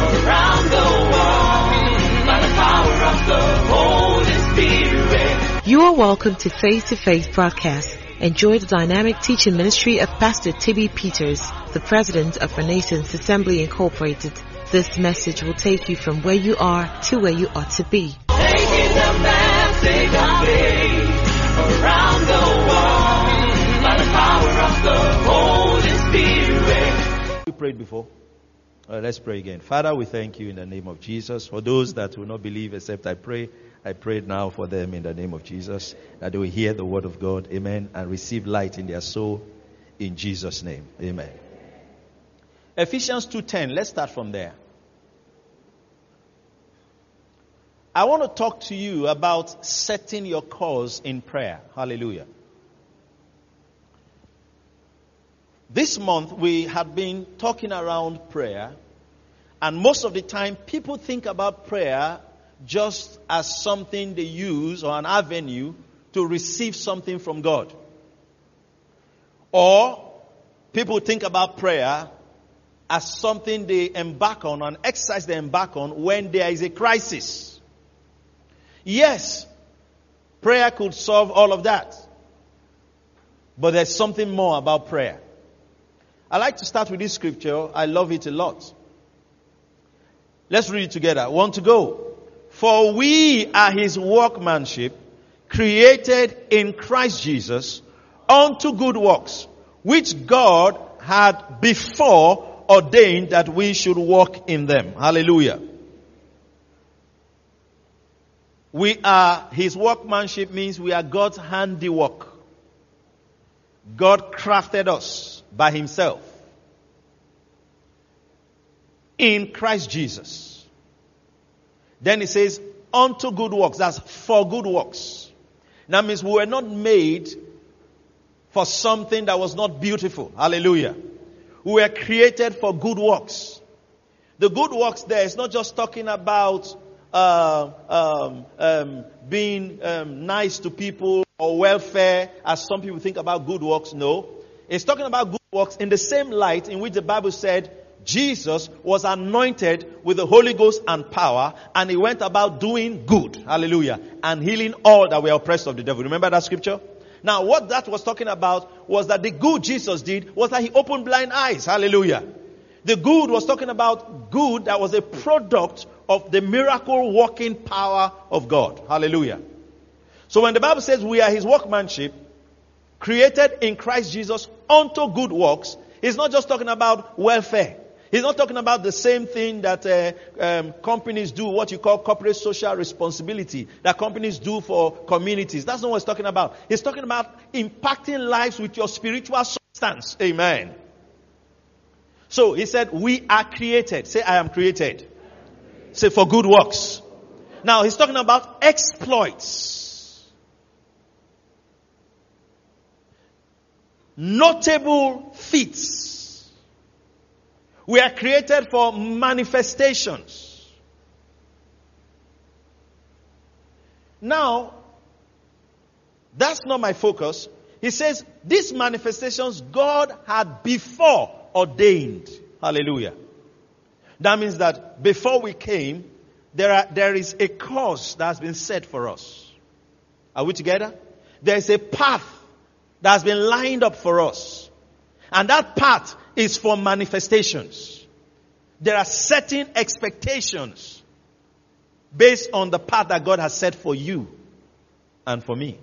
around the world by the power of the Holy Spirit. You are welcome to Face to Face broadcast. Enjoy the dynamic teaching ministry of Pastor T.B. Peters, the president of Renaissance Assembly Incorporated. This message will take you from where you are to where you ought to be. Taking the message of faith around the world by the power of the Holy Spirit. We prayed before. Uh, let's pray again. Father, we thank you in the name of Jesus. For those that will not believe except I pray, I pray now for them in the name of Jesus that they will hear the word of God. Amen. And receive light in their soul in Jesus' name. Amen. Ephesians 2:10. Let's start from there. I want to talk to you about setting your course in prayer. Hallelujah. This month we have been talking around prayer, and most of the time people think about prayer just as something they use or an avenue to receive something from God. Or people think about prayer as something they embark on, an exercise they embark on when there is a crisis. Yes, prayer could solve all of that. But there's something more about prayer. I like to start with this scripture. I love it a lot. Let's read it together. Want to go? For we are his workmanship, created in Christ Jesus unto good works, which God had before ordained that we should walk in them. Hallelujah. We are his workmanship means we are God's handiwork. God crafted us by himself in Christ Jesus. Then he says, unto good works. That's for good works. That means we were not made for something that was not beautiful. Hallelujah. We were created for good works. The good works there is not just talking about uh, um, um, being um, nice to people or welfare, as some people think about good works. No, it's talking about good works in the same light in which the Bible said Jesus was anointed with the Holy Ghost and power, and he went about doing good. Hallelujah. And healing all that were oppressed of the devil. Remember that scripture? Now, what that was talking about was that the good Jesus did was that he opened blind eyes. Hallelujah. The good was talking about good that was a product of the miracle working power of God. Hallelujah. So when the Bible says we are his workmanship, created in Christ Jesus unto good works, he's not just talking about welfare. He's not talking about the same thing that uh, um, companies do, what you call corporate social responsibility, that companies do for communities. That's not what he's talking about. He's talking about impacting lives with your spiritual substance. Amen. So he said, We are created. Say, I am created. Say, for good works. Now he's talking about exploits. Notable feats. We are created for manifestations. Now, that's not my focus. He says, these manifestations God had before ordained. Hallelujah. That means that before we came, there, are, there is a course that has been set for us. Are we together? There is a path that has been lined up for us. And that path is for manifestations. There are certain expectations based on the path that God has set for you and for me.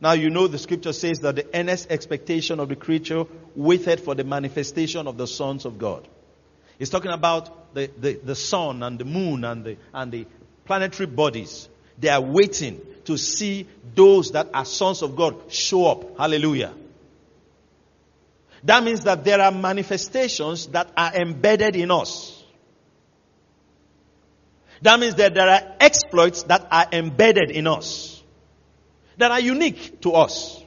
Now you know the scripture says that the earnest expectation of the creature waited for the manifestation of the sons of God. It's talking about the, the, the sun and the moon and the, and the planetary bodies. They are waiting to see those that are sons of God show up. Hallelujah. That means that there are manifestations that are embedded in us. That means that there are exploits that are embedded in us. That are unique to us.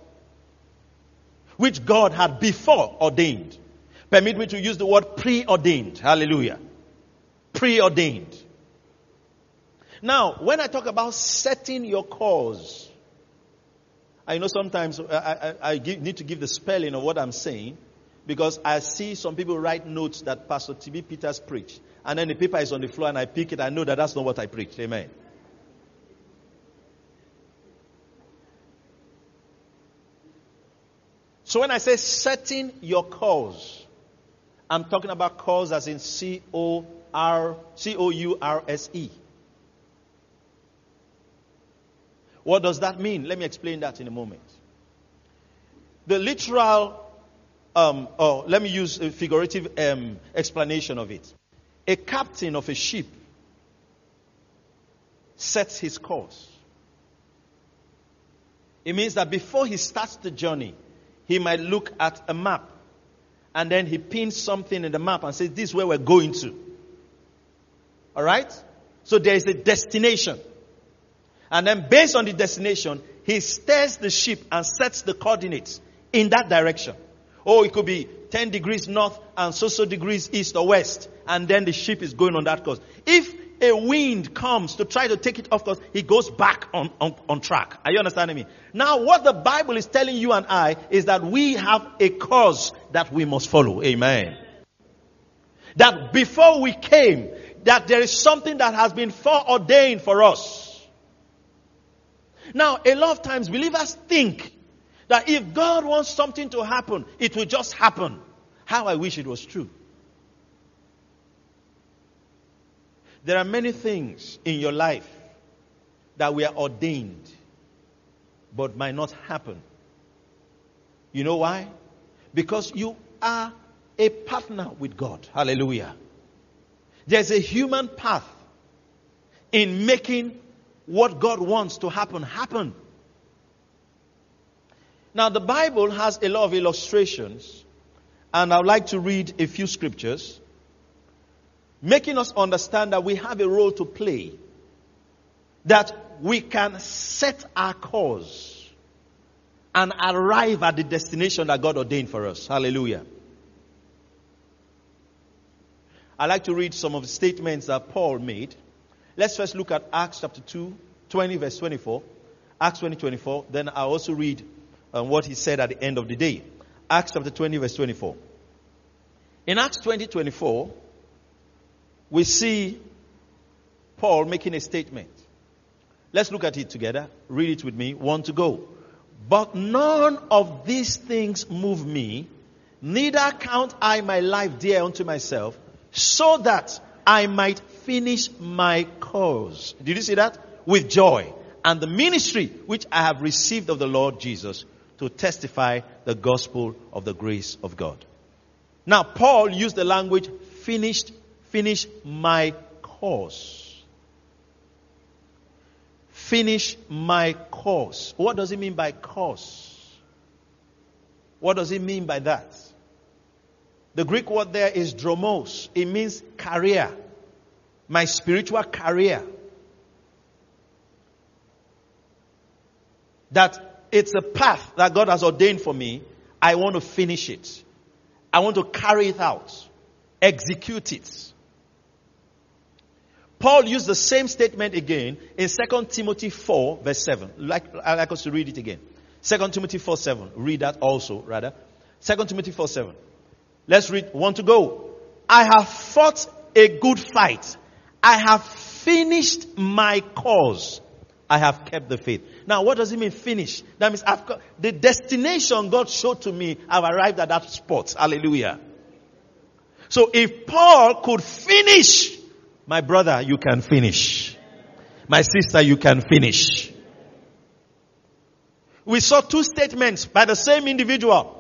Which God had before ordained. Permit me to use the word preordained. Hallelujah. Preordained. Now, when I talk about setting your cause, I know sometimes uh, I, I, I give, need to give the spelling of what I'm saying Because I see some people write notes that Pastor T.B. Peters preached. And then the paper is on the floor and I pick it. I know that that's not what I preached. Amen. So when I say setting your course, I'm talking about course as in C O R C O U R S E. What does that mean? Let me explain that in a moment. The literal, um, or let me use a figurative um, explanation of it. A captain of a ship sets his course. It means that before he starts the journey, he might look at a map and then he pins something in the map and says, This is where we're going to. All right? So there is a destination. And then based on the destination, he steers the ship and sets the coordinates in that direction. Oh, it could be 10 degrees north and so so degrees east or west. And then the ship is going on that course. If a wind comes to try to take it off course, he goes back on, on, on track. Are you understanding me? Now, what the Bible is telling you and I is that we have a course that we must follow. Amen. That before we came, that there is something that has been foreordained for us. Now, a lot of times believers think that if God wants something to happen, it will just happen. How I wish it was true. There are many things in your life that were ordained but might not happen. You know why? Because you are a partner with God. Hallelujah. There's a human path in making what God wants to happen happen. Now, the Bible has a lot of illustrations, and I would like to read a few scriptures, making us understand that we have a role to play, that we can set our course and arrive at the destination that God ordained for us. Hallelujah. I like to read some of the statements that Paul made. Let's first look at Acts chapter 2, 20, verse 24. Acts 20, 24. Then i also read um, what he said at the end of the day. Acts chapter 20, verse 24. In Acts 20, 24, we see Paul making a statement. Let's look at it together. Read it with me. One to go. But none of these things move me, neither count I my life dear unto myself, so that I might finish my course. Did you see that? With joy. And the ministry which I have received of the Lord Jesus to testify the gospel of the grace of God. Now, Paul used the language finished, finish my course. Finish my course. What does it mean by course? What does it mean by that? The Greek word there is dromos. It means career. My spiritual career. That it's a path that God has ordained for me. I want to finish it. I want to carry it out, execute it. Paul used the same statement again in 2 Timothy 4, verse 7. Like, I'd like us to read it again. 2 Timothy 4, 7. Read that also, rather. 2 Timothy 4, 7. Let's read one to go. I have fought a good fight. I have finished my course. I have kept the faith. Now, what does it mean finish? That means I've got, the destination God showed to me, I've arrived at that spot. Hallelujah. So if Paul could finish, my brother, you can finish. My sister, you can finish. We saw two statements by the same individual.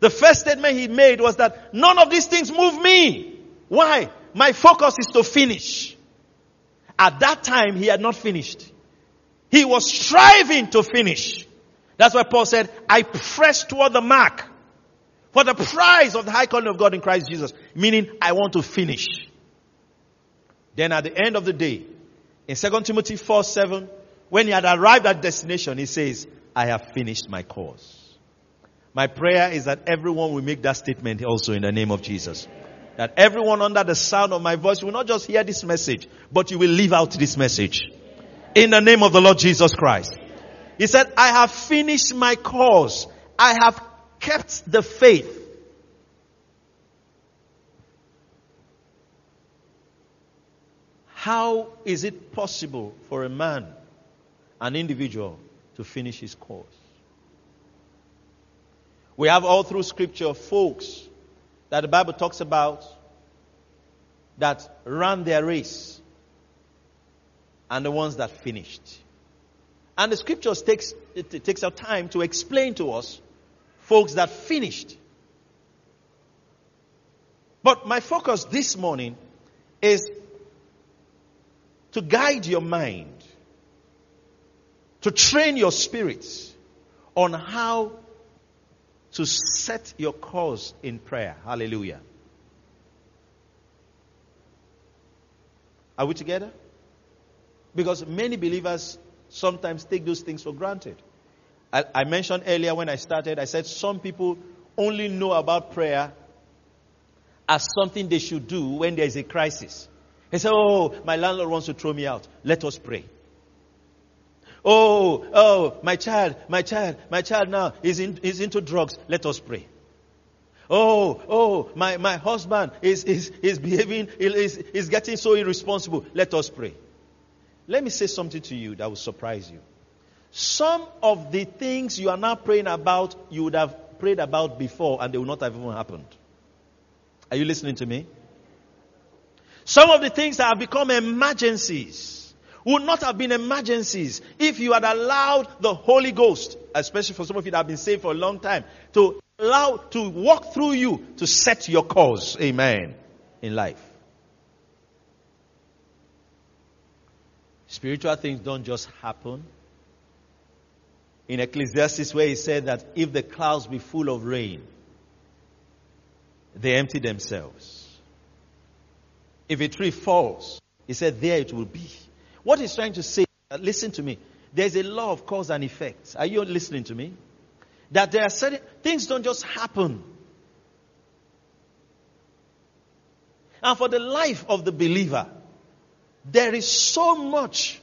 The first statement he made was that none of these things move me. Why? My focus is to finish. At that time, he had not finished. He was striving to finish. That's why Paul said, I press toward the mark for the prize of the high calling of God in Christ Jesus. Meaning, I want to finish. Then at the end of the day, in 2 Timothy 4 7, when he had arrived at destination, he says, I have finished my course. My prayer is that everyone will make that statement also in the name of Jesus that everyone under the sound of my voice will not just hear this message, but you will live out this message. In the name of the Lord Jesus Christ. He said, I have finished my course. I have kept the faith. How is it possible for a man, an individual, to finish his course? We have all through scripture folks that the Bible talks about that ran their race and the ones that finished. And the scriptures takes, it takes our time to explain to us folks that finished. But my focus this morning is to guide your mind, to train your spirits on how to set your course in prayer. Hallelujah. Are we together? Because many believers sometimes take those things for granted. I, I, mentioned earlier when I started, I said some people only know about prayer as something they should do when there is a crisis. They say, Oh, my landlord wants to throw me out. Let us pray. Oh, oh, my child, my child, my child now is, in, is into drugs. Let us pray. Oh, oh, my, my husband is, is, is behaving, is, is getting so irresponsible. Let us pray. Let me say something to you that will surprise you. Some of the things you are now praying about, you would have prayed about before and they would not have even happened. Are you listening to me? Some of the things that have become emergencies would not have been emergencies if you had allowed the Holy Ghost, especially for some of you that have been saved for a long time, to allow to walk through you to set your course. Amen. In life. Spiritual things don't just happen. In Ecclesiastes, where he said that if the clouds be full of rain, they empty themselves. If a tree falls, he said, there it will be. What he's trying to say, uh, listen to me, there's a law of cause and effect. Are you listening to me? That there are certain things don't just happen. And for the life of the believer, there is so much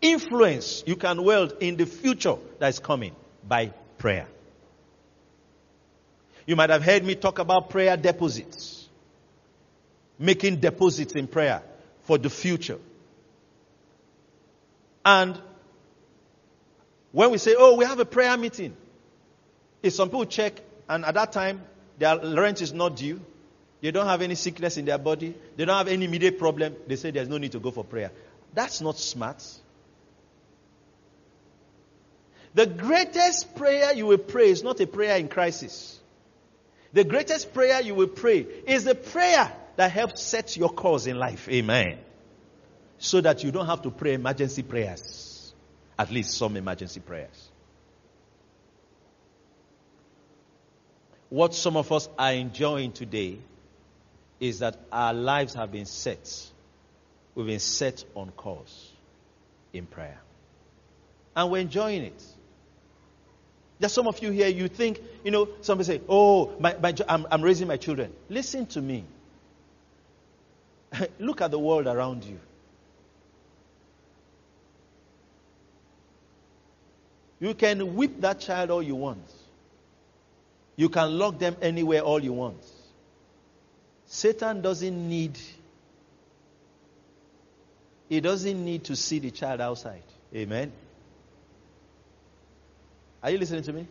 influence you can wield in the future that is coming by prayer. You might have heard me talk about prayer deposits, making deposits in prayer for the future. And when we say, oh, we have a prayer meeting, if some people check and at that time their rent is not due, they don't have any sickness in their body, they don't have any immediate problem, they say there's no need to go for prayer. That's not smart. The greatest prayer you will pray is not a prayer in crisis. The greatest prayer you will pray is the prayer that helps set your course in life. Amen. So that you don't have to pray emergency prayers. At least some emergency prayers. What some of us are enjoying today is that our lives have been set. We've been set on course in prayer. And we're enjoying it. There's some of you here, you think, you know, somebody say, oh, my, my, I'm, I'm raising my children. Listen to me. Look at the world around you. You can whip that child all you want. You can lock them anywhere all you want. Satan doesn't need he doesn't need to see the child outside. Amen. Are you listening to me?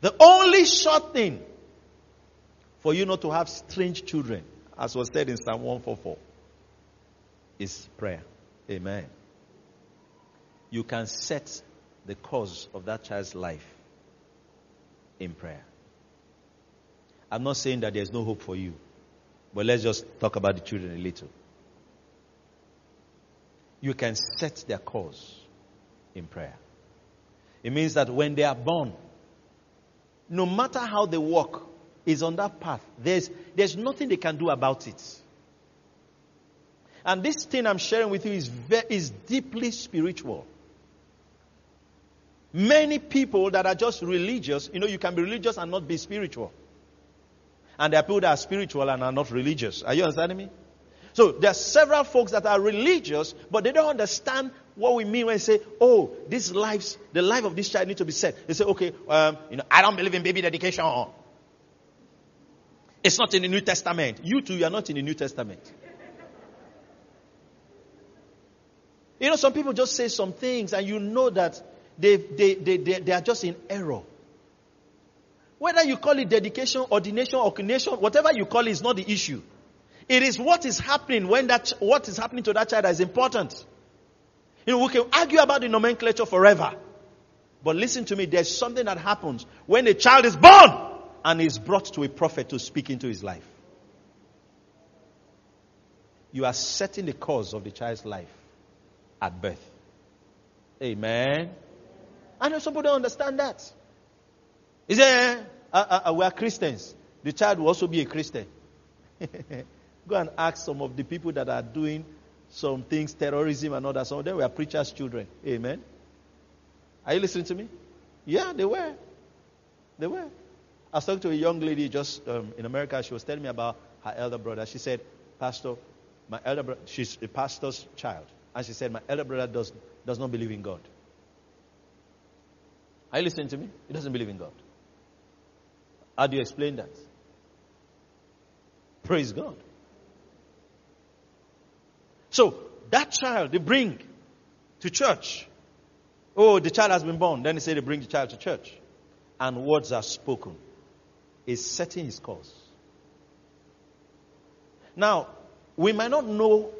The only short thing for you not to have strange children, as was said in Psalm 144, is prayer. Amen. You can set the course of that child's life in prayer. I'm not saying that there's no hope for you, but let's just talk about the children a little you can set their course in prayer. It means that when they are born, no matter how they walk, is on that path. There's, there's nothing they can do about it. And this thing I'm sharing with you is, very, is deeply spiritual. Many people that are just religious, you know, you can be religious and not be spiritual. And there are people that are spiritual and are not religious. Are you understanding me? So there are several folks that are religious, but they don't understand what we mean when we say, "Oh, this lives, the life of this child needs to be set." They say, "Okay, um, you know, I don't believe in baby dedication." It's not in the New Testament. You too, you are not in the New Testament. You know, some people just say some things and you know that they, they, they, they, they are just in error. Whether you call it dedication, ordination, ordination, whatever you call it is not the issue. It is what is happening when that, what is happening to that child that is important. You know, we can argue about the nomenclature forever. But listen to me, there's something that happens when a child is born and is brought to a prophet to speak into his life. You are setting the course of the child's life at birth. Amen. I know some people don't understand that. Is there, uh, uh, uh, we are Christians. The child will also be a Christian. Go and ask some of the people that are doing some things, terrorism and that. Some of them were preachers' children. Amen. Are you listening to me? Yeah, they were. They were. I was talking to a young lady just um, in America. She was telling me about her elder brother. She said, Pastor, my elder brother, she's a pastor's child. And she said, My elder brother does, does not believe in God. Are you listening to me? He doesn't believe in God. How do you explain that? Praise God. So, that child they bring to church. Oh, the child has been born. Then they say they bring the child to church. And words are spoken. Is setting his course. Now, we might not know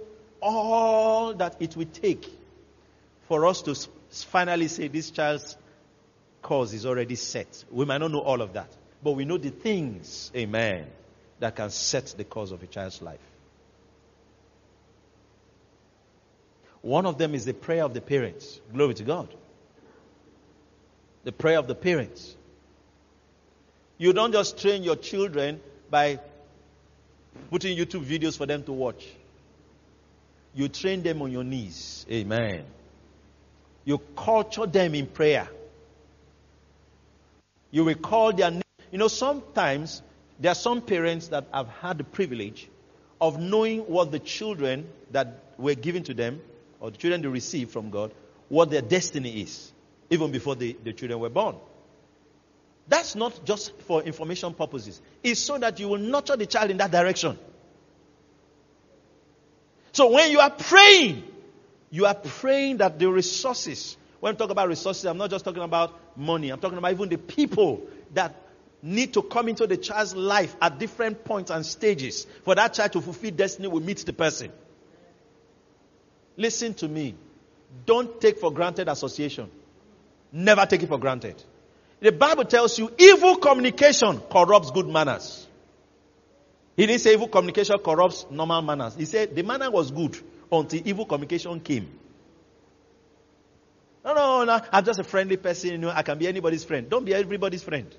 all that it will take for us to finally say this child's course is already set. We might not know all of that. But we know the things, amen, that can set the course of a child's life. One of them is the prayer of the parents. Glory to God. The prayer of the parents. You don't just train your children by putting YouTube videos for them to watch. You train them on your knees. Amen. You culture them in prayer. You recall their name you know, sometimes there are some parents that have had the privilege of knowing what the children that were given to them, or the children they received from God, what their destiny is, even before the, the children were born. That's not just for information purposes. It's so that you will nurture the child in that direction. So when you are praying, you are praying that the resources, when I talk about resources, I'm not just talking about money, I'm talking about even the people that need to come into the child's life at different points and stages for that child to fulfill destiny will meet the person. Listen to me. Don't take for granted association. Never take it for granted. The Bible tells you evil communication corrupts good manners. He didn't say evil communication corrupts normal manners. He said the manner was good until evil communication came. No, no, no. I'm just a friendly person. You know, I can be anybody's friend. Don't be everybody's friend.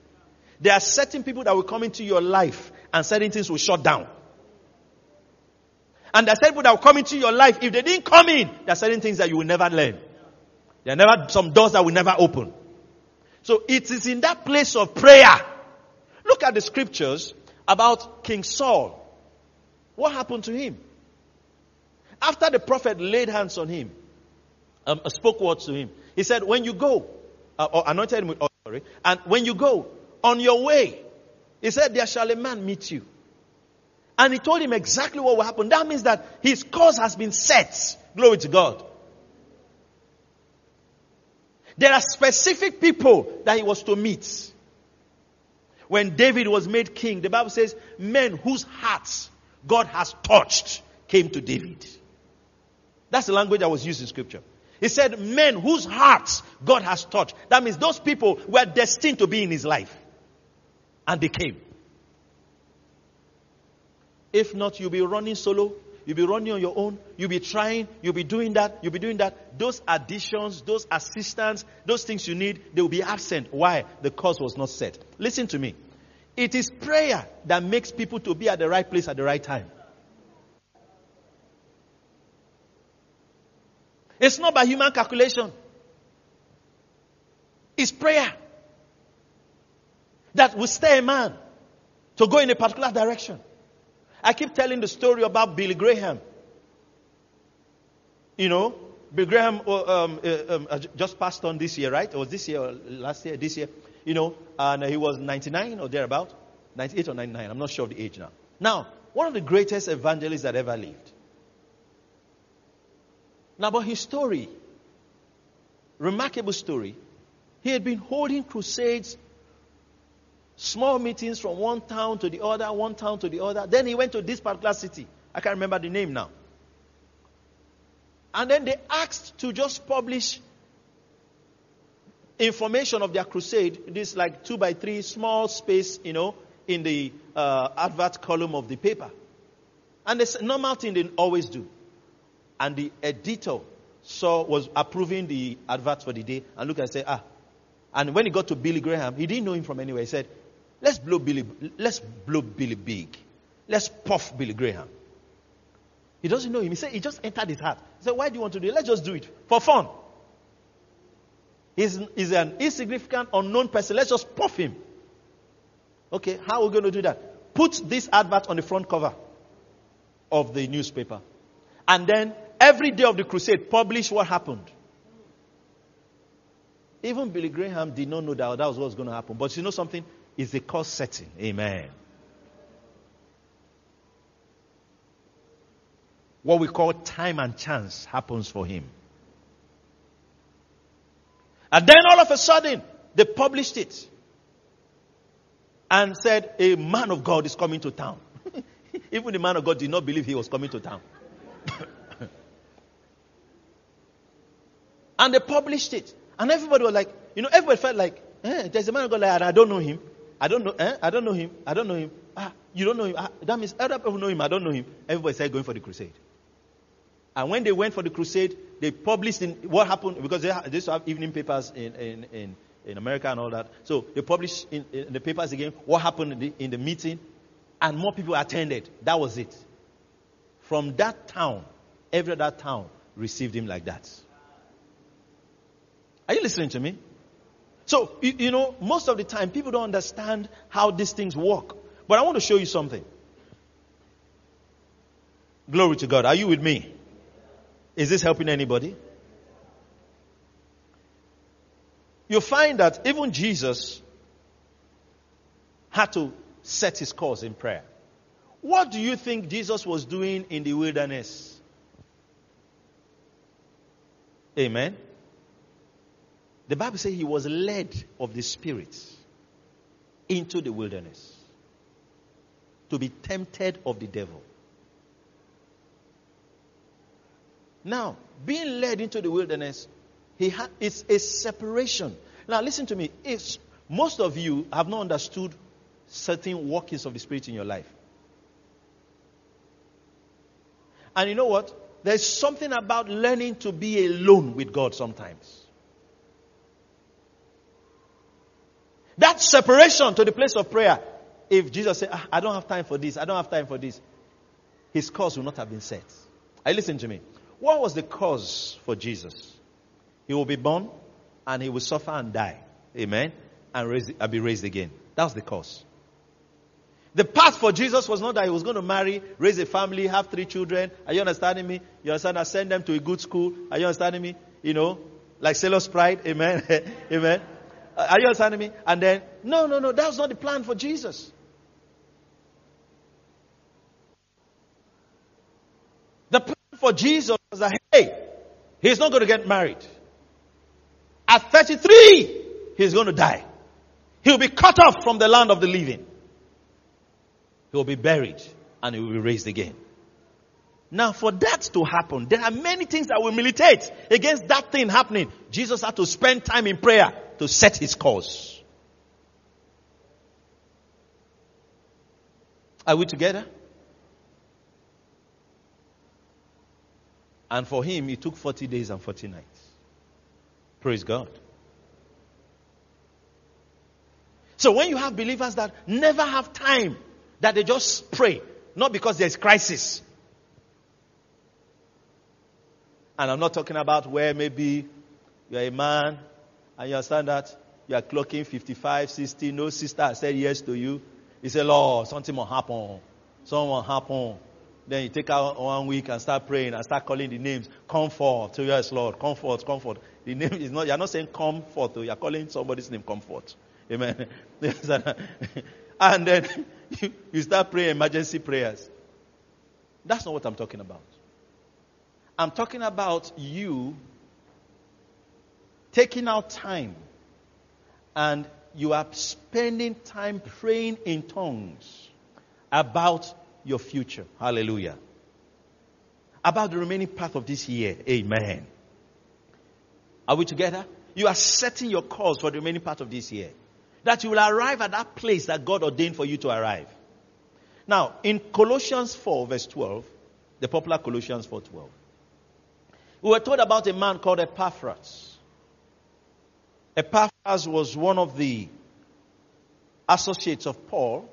There are certain people that will come into your life and certain things will shut down. And there are certain people that will come into your life. If they didn't come in, there are certain things that you will never learn. There are never some doors that will never open. So it is in that place of prayer. Look at the scriptures about King Saul. What happened to him? After the prophet laid hands on him, um, spoke words to him, he said, When you go, uh, or anointed him with oil, sorry, and when you go, on your way, he said, There shall a man meet you. And he told him exactly what will happen. That means that his course has been set. Glory to God. There are specific people that he was to meet. When David was made king, the Bible says, men whose hearts God has touched came to David. That's the language that was used in scripture. He said, men whose hearts God has touched. That means those people were destined to be in his life. And they came. If not, you'll be running solo. You'll be running on your own. You'll be trying. You'll be doing that. You'll be doing that. Those additions, those assistants, those things you need, they will be absent. Why? The course was not set. Listen to me. It is prayer that makes people to be at the right place at the right time. It's not by human calculation. It's prayer that will steer a man to go in a particular direction. I keep telling the story about Billy Graham. You know, Billy Graham uh, um, uh, um, uh, just passed on this year, right? It was this year or last year? This year. You know, and he was 99 or thereabout. 98 or 99. I'm not sure of the age now. Now, one of the greatest evangelists that ever lived. Now, but his story, remarkable story, he had been holding crusades, small meetings from one town to the other, one town to the other. Then he went to this particular city. I can't remember the name now. And then they asked to just publish information of their crusade. This like two by three small space, you know, in the uh, advert column of the paper. And it's normal thing they always do. And the editor saw was approving the advert for the day and look and say, ah. And when he got to Billy Graham, he didn't know him from anywhere. He said, let's blow Billy, let's blow Billy big. Let's puff Billy Graham. He doesn't know him. He said he just entered his heart. He said, why do you want to do it? Let's just do it for fun. He's, he's an insignificant, unknown person. Let's just puff him. Okay, how are we going to do that? Put this advert on the front cover of the newspaper. And then every day of the crusade, publish what happened. Even Billy Graham did not know that that was what was going to happen. But you know something? It's a course setting. Amen. What we call time and chance happens for him. And then all of a sudden, they published it and said, A man of God is coming to town. Even the man of God did not believe he was coming to town. and they published it. And everybody was like, you know, everybody felt like, eh, there's a man of God like, and I don't know him. I don't know, eh? I don't know him. I don't know him. Ah, you don't know him. Ah, that means other people know him. I don't know him. Everybody started going for the crusade. And when they went for the crusade, they published in what happened because they, they used to have evening papers in, in, in, in America and all that. So they published in, in the papers again what happened in the, in the meeting, and more people attended. That was it. From that town, every other town received him like that. Are you listening to me? So, you, you know, most of the time people don't understand how these things work. But I want to show you something. Glory to God. Are you with me? Is this helping anybody? You'll find that even Jesus had to set his course in prayer. What do you think Jesus was doing in the wilderness? Amen. The Bible says he was led of the Spirit into the wilderness to be tempted of the devil. Now, being led into the wilderness, he ha- it's a separation. Now, listen to me. If most of you have not understood certain workings of the Spirit in your life. And you know what? There's something about learning to be alone with God sometimes. That separation to the place of prayer. If Jesus said, ah, I don't have time for this, I don't have time for this, his course will not have been set. You listening to me? What was the course for Jesus? He will be born and he will suffer and die. Amen. And raise, be raised again. That was the course. The path for Jesus was not that he was going to marry, raise a family, have three children. Are you understanding me? You understand? I send them to a good school. Are you understanding me? You know, like Sailor's Pride. Amen. Amen. Uh, are you understanding me? And then, no, no, no, that's not the plan for Jesus. The plan for Jesus was that, hey, he's not going to get married. At 33, he's going to die. He'll be cut off from the land of the living. He'll be buried and he will be raised again. Now, for that to happen, there are many things that will militate against that thing happening. Jesus had to spend time in prayer to set his course. Are we together? And for him, it took 40 days and 40 nights. Praise God. So when you have believers that never have time, that they just pray, not because there's crisis. And I'm not talking about where maybe you're a man and you understand that you are clocking 55, 60, no sister said yes to you. You say, Lord, something will happen. Something will happen. Then you take out one week and start praying and start calling the names. Comfort. So yes, Lord. Comfort, comfort. The name is not, you're not saying comfort, you're calling somebody's name comfort. Amen. and then you start praying emergency prayers. That's not what I'm talking about. I'm talking about you taking out time and you are spending time praying in tongues about your future. Hallelujah. About the remaining part of this year. Amen. Are we together? You are setting your course for the remaining part of this year. That you will arrive at that place that God ordained for you to arrive. Now, in Colossians 4, verse 12, the popular Colossians 4 12, we were told about a man called Epaphras. Epaphras was one of the associates of Paul,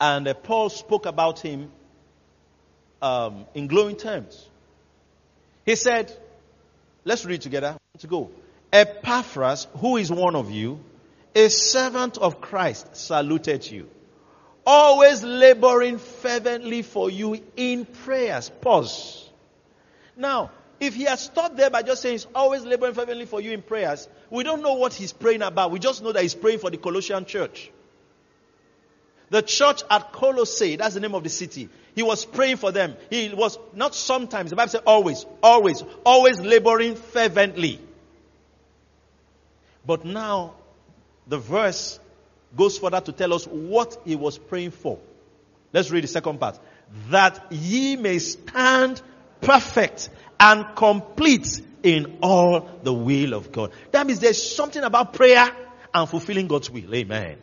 and uh, Paul spoke about him um, in glowing terms. He said, Let's read together. To go. Epaphras, who is one of you, a servant of Christ, saluted you, always laboring fervently for you in prayers. Pause. Now, if he has stopped there by just saying he's always laboring fervently for you in prayers, we don't know what he's praying about. We just know that he's praying for the Colossian church. The church at Colossae, that's the name of the city. He was praying for them. He was not sometimes, the Bible says always, always, always laboring fervently. But now, the verse goes further to tell us what he was praying for. Let's read the second part. That ye may stand perfect and complete in all the will of God. That means there's something about prayer and fulfilling God's will. Amen.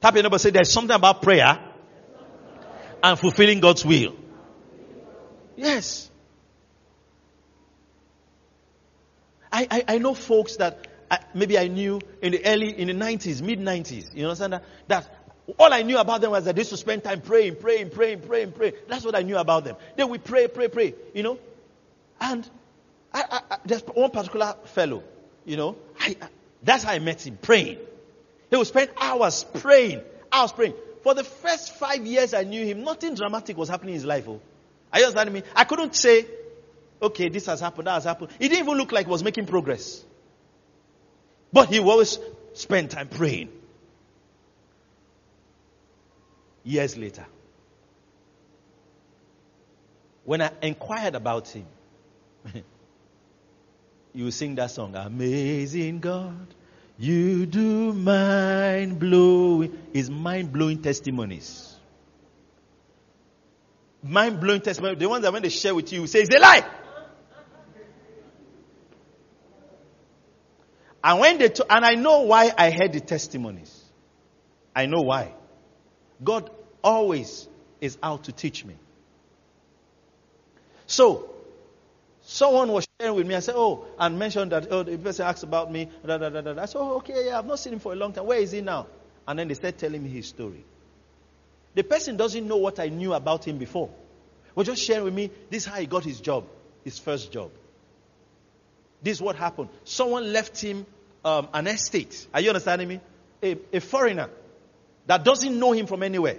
Tap your neighbor say there's something about prayer and fulfilling God's will. Yes. I, I, I know folks that I, maybe I knew in the early, in the 90s, mid 90s. You understand that? That all I knew about them was that they used to spend time praying, praying, praying, praying, praying. That's what I knew about them. Then we pray, pray, pray, you know. And I, I, there's one particular fellow, you know. that's how I met him, praying. He would spend hours praying, hours praying. For the first five years I knew him, nothing dramatic was happening in his life. Oh. Are you understanding me? I couldn't say, okay, this has happened, that has happened. He didn't even look like he was making progress. But he always spent time praying. Years later, when I inquired about him, you sing that song, Amazing God, you do mind blowing. Is mind blowing testimonies. Mind blowing testimonies. The ones that when they share with you, you say it's a lie. And when they, to, and I know why I heard the testimonies. I know why. God always is out to teach me. So, someone was sharing with me. I said, Oh, and mentioned that, oh, the person asked about me. Da, da, da, da. I said, Oh, okay, yeah, I've not seen him for a long time. Where is he now? And then they started telling me his story. The person doesn't know what I knew about him before. Was just sharing with me, this is how he got his job, his first job. This is what happened. Someone left him um, an estate. Are you understanding me? A, a foreigner that doesn't know him from anywhere.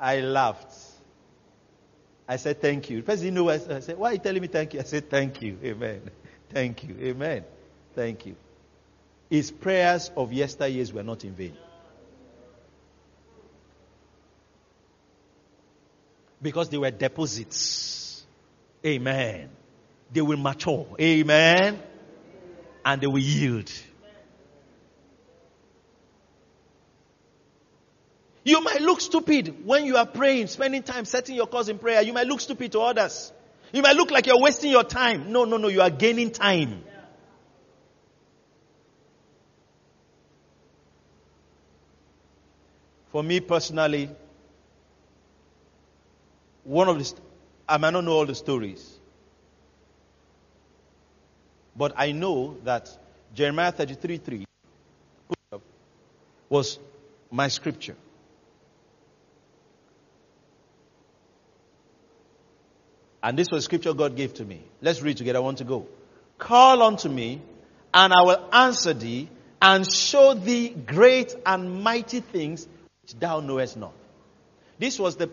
I laughed. I said, Thank you. The didn't know. I said, Why are you telling me thank you? I said, Thank you. Amen. Thank you. Amen. Thank you. His prayers of yesteryears were not in vain. Because they were deposits Amen. They will mature. Amen. And they will yield. You might look stupid when you are praying, spending time setting your course in prayer. You might look stupid to others. You might look like you're wasting your time. No, no, no, you are gaining time. For me personally, one of the I might not know all the stories. But I know that Jeremiah 33 3 was my scripture. And this was scripture God gave to me. Let's read together. I want to go. Call unto me, and I will answer thee, and show thee great and mighty things which thou knowest not. This was the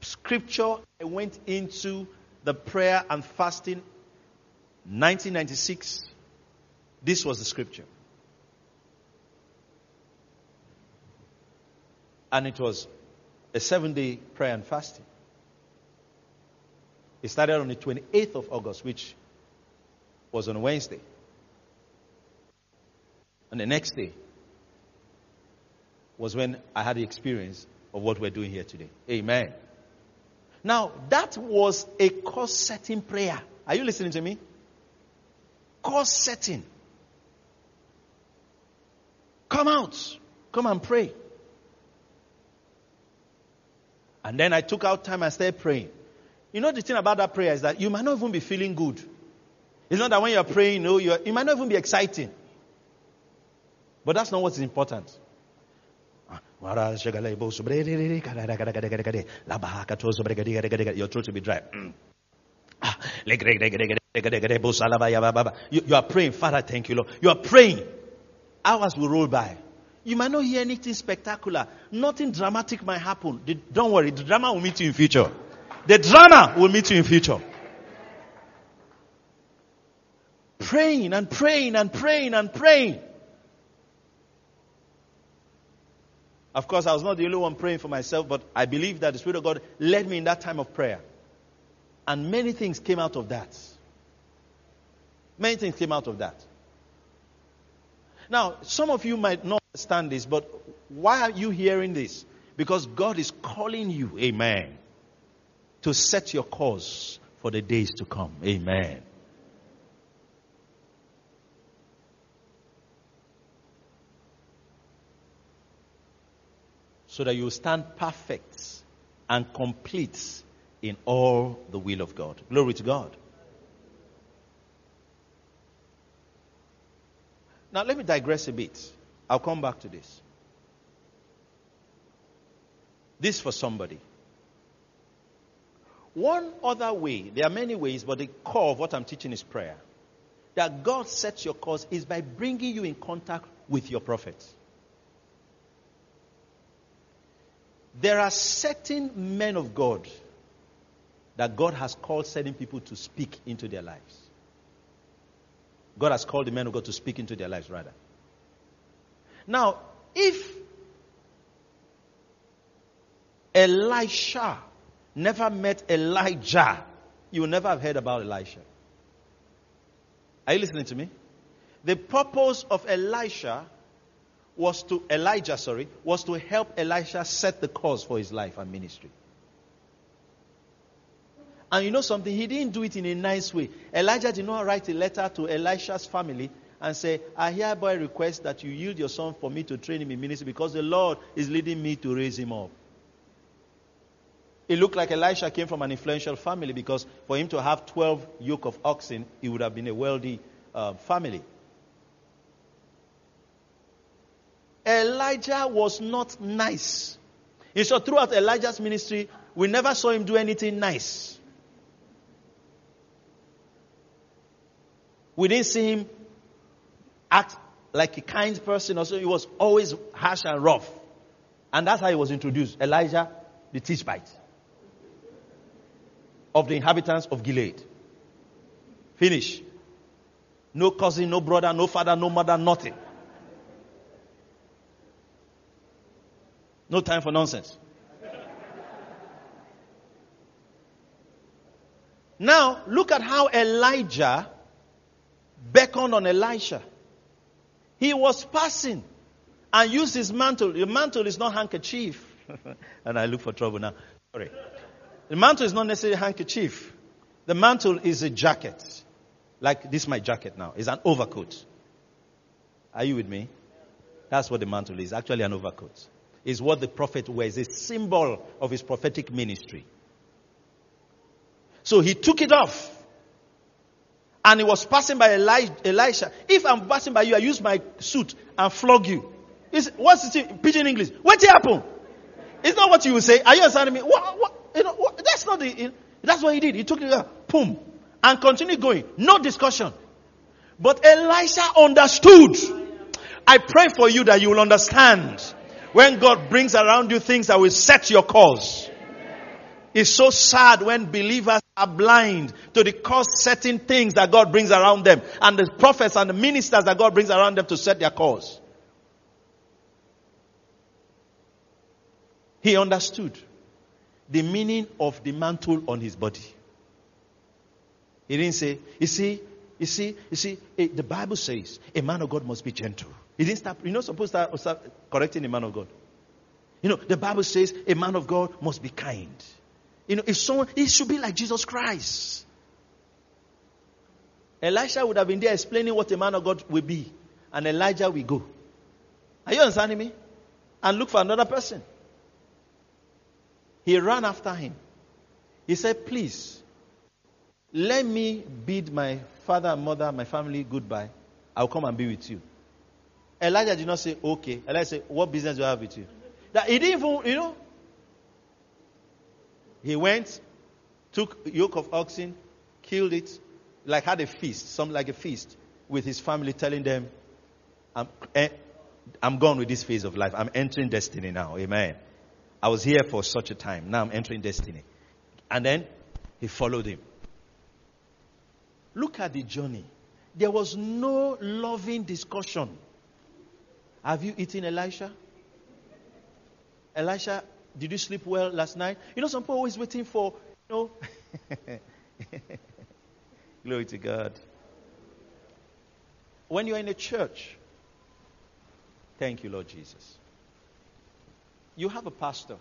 scripture I went into the prayer and fasting 1996. This was the scripture. And it was a seven day prayer and fasting. It started on the 28th of August, which was on Wednesday. And the next day was when I had the experience of what we're doing here today. Amen. Now, that was a course setting prayer. Are you listening to me? Course setting. Come out. Come and pray. And then I took out time and started praying. You know, the thing about that prayer is that you might not even be feeling good. It's not that when you're praying, you know, you're, might not even be exciting. But that's not what's important. Your throat will be dry. You, you are praying, Father, thank you, Lord. You are praying. Hours will roll by. You might not hear anything spectacular. Nothing dramatic might happen. Don't worry, the drama will meet you in future. The drama will meet you in future. Praying and praying and praying and praying. Of course, I was not the only one praying for myself, but I believe that the Spirit of God led me in that time of prayer. And many things came out of that. Many things came out of that. Now, some of you might not understand this, but why are you hearing this? Because God is calling you, amen, to set your course for the days to come. Amen. So that you stand perfect and complete in all the will of God. Glory to God. Now, let me digress a bit. I'll come back to this. This for somebody. One other way, there are many ways, but the core of what I'm teaching is prayer. That God sets your course is by bringing you in contact with your prophets. There are certain men of God that God has called certain people to speak into their lives. God has called the men of God to speak into their lives, rather. Now, if Elisha never met Elijah, you never have heard about Elisha. Are you listening to me? The purpose of Elisha was to Elijah, sorry, was to help Elisha set the course for his life and ministry. And you know something? He didn't do it in a nice way. Elijah did not write a letter to Elisha's family and say, I hereby request that you yield your son for me to train him in ministry because the Lord is leading me to raise him up. It looked like Elisha came from an influential family because for him to have 12 yoke of oxen, he would have been a wealthy uh, family. Elijah was not nice. And so throughout Elijah's ministry, we never saw him do anything nice. We didn't see him act like a kind person or so. He was always harsh and rough. And that's how he was introduced. Elijah, the Tishbite of the inhabitants of Gilead. Finish. No cousin, no brother, no father, no mother, nothing. No time for nonsense. Now, look at how Elijah beckoned on Elisha. He was passing and used his mantle. Your mantle is not handkerchief. and I look for trouble now. Sorry. The mantle is not necessarily a handkerchief. The mantle is a jacket. Like this my jacket now. It's an overcoat. Are you with me? That's what the mantle is. Actually an overcoat. Is what the prophet wears. A symbol of his prophetic ministry. So he took it off and he was passing by Elisha. If I'm passing by you, I use my suit and flog you. It's, what's the pidgin English? What happened? It's not what you will say. Are you understanding me? What, what, you know, that's not the. That's what he did. He took it, uh, boom, and continued going. No discussion. But Elisha understood. I pray for you that you will understand when God brings around you things that will set your course. It's so sad when believers are blind to the course setting things that God brings around them and the prophets and the ministers that God brings around them to set their course. He understood the meaning of the mantle on his body. He didn't say, you see, you see, you see, eh, the Bible says a man of God must be gentle. He didn't stop, you're not supposed to start, start correcting a man of God. You know, the Bible says a man of God must be kind. You know, if someone, he should be like Jesus Christ. Elisha would have been there explaining what a man of God will be, and Elijah will go. Are you understanding me? And look for another person. He ran after him. He said, Please, let me bid my father and mother, my family goodbye. I'll come and be with you. Elijah did not say, Okay. Elijah said, What business do I have with you? That he didn't even, you know. He went, took yoke of oxen, killed it, like had a feast, something like a feast, with his family, telling them, I'm, eh, I'm gone with this phase of life. I'm entering destiny now. Amen. I was here for such a time. Now I'm entering destiny. And then he followed him. Look at the journey. There was no loving discussion. Have you eaten Elisha? Elisha, did you sleep well last night? You know, some people always waiting for, you know. Glory to God. When you're in a church, thank you, Lord Jesus. You have a pastor.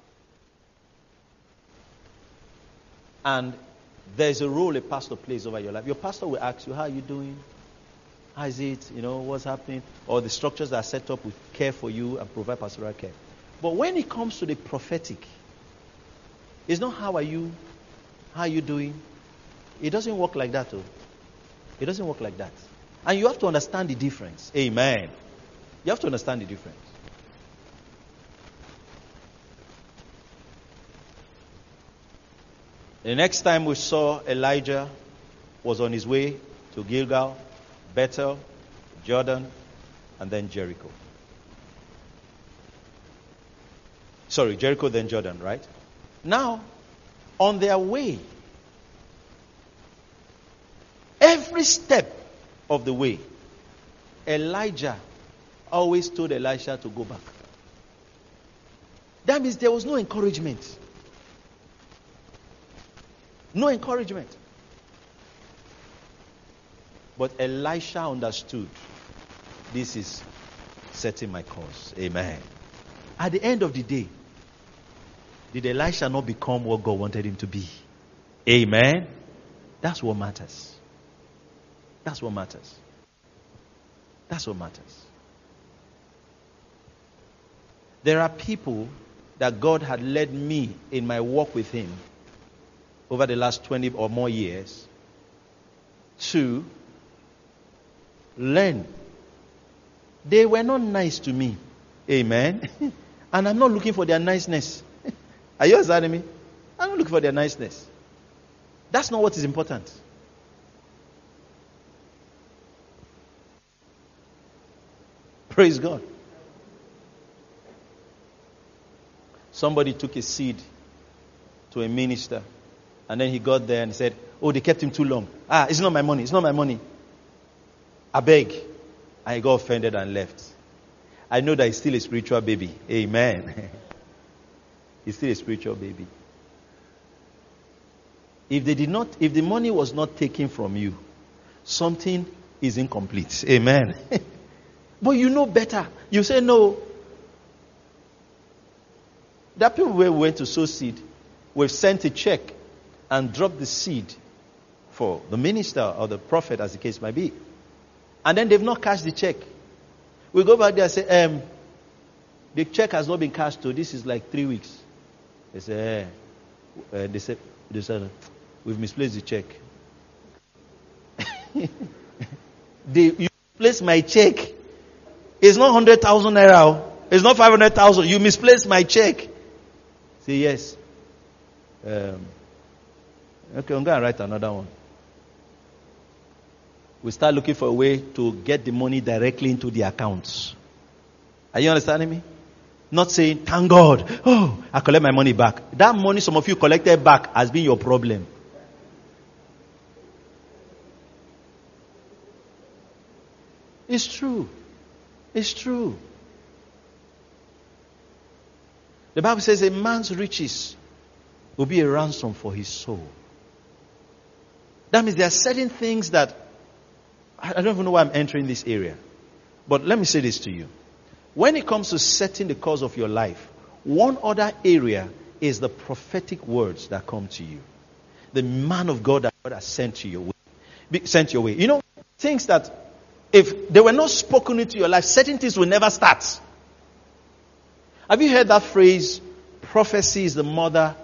And there's a role a pastor plays over your life. Your pastor will ask you, How are you doing? How is it? You know, what's happening? Or the structures that are set up will care for you and provide pastoral care. But when it comes to the prophetic, it's not how are you, how are you doing? It doesn't work like that, though. It doesn't work like that. And you have to understand the difference. Amen. You have to understand the difference. The next time we saw Elijah was on his way to Gilgal, Bethel, Jordan, and then Jericho. Sorry, Jericho, then Jordan, right? Now, on their way, every step of the way, Elijah always told Elisha to go back. That means there was no encouragement. No encouragement. But Elisha understood this is setting my course. Amen. At the end of the day, did Elisha not become what God wanted him to be? Amen. That's what matters. That's what matters. That's what matters. There are people that God had led me in my walk with Him over the last 20 or more years to learn. They were not nice to me. Amen. and I'm not looking for their niceness. Are you understanding me? I'm not looking for their niceness. That's not what is important. Praise God. Somebody took a seed to a minister and then he got there and said, Oh, they kept him too long. Ah, it's not my money. It's not my money. I beg. And he got offended and left. I know that he's still a spiritual baby. Amen. he's still a spiritual baby. If they did not, if the money was not taken from you, something is incomplete. Amen. but you know better. You say no. That people where we went to sow seed, we've sent a check and drop the seed for the minister or the prophet, as the case might be. And then they've not cashed the check. We go back there and say, um, the check has not been cashed, so this is like three weeks. They say, eh. uh, they said, they said, we've misplaced the check. they, you misplaced my check. It's not 100,000 naira. It's not 500,000. You misplaced my check. Say yes. Um, Okay, I'm going to write another one. We start looking for a way to get the money directly into the accounts. Are you understanding me? Not saying, thank God, oh, I collect my money back. That money some of you collected back has been your problem. It's true. It's true. The Bible says a man's riches will be a ransom for his soul. That means there are certain things that I don't even know why I'm entering this area. But let me say this to you. When it comes to setting the course of your life, one other area is the prophetic words that come to you. The man of God that God has sent to your way. Sent your way. You know, things that if they were not spoken into your life, certain things will never start. Have you heard that phrase, prophecy is the mother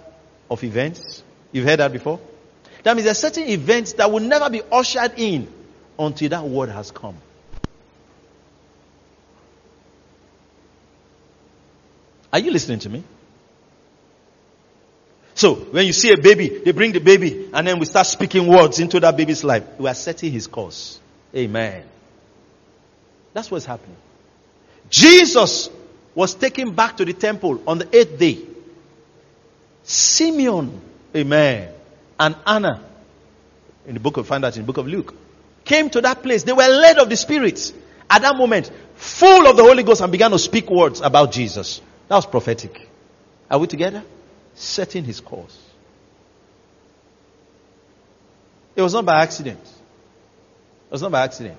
of events? You've heard that before? That means there are certain events that will never be ushered in until that word has come. Are you listening to me? So, when you see a baby, they bring the baby, and then we start speaking words into that baby's life. We are setting his course. Amen. That's what's happening. Jesus was taken back to the temple on the eighth day. Simeon, amen, and Anna, in the book of, find that in the book of Luke, came to that place. They were led of the Spirit at that moment, full of the Holy Ghost, and began to speak words about Jesus. That was prophetic. Are we together? Setting his course. It was not by accident. It was not by accident.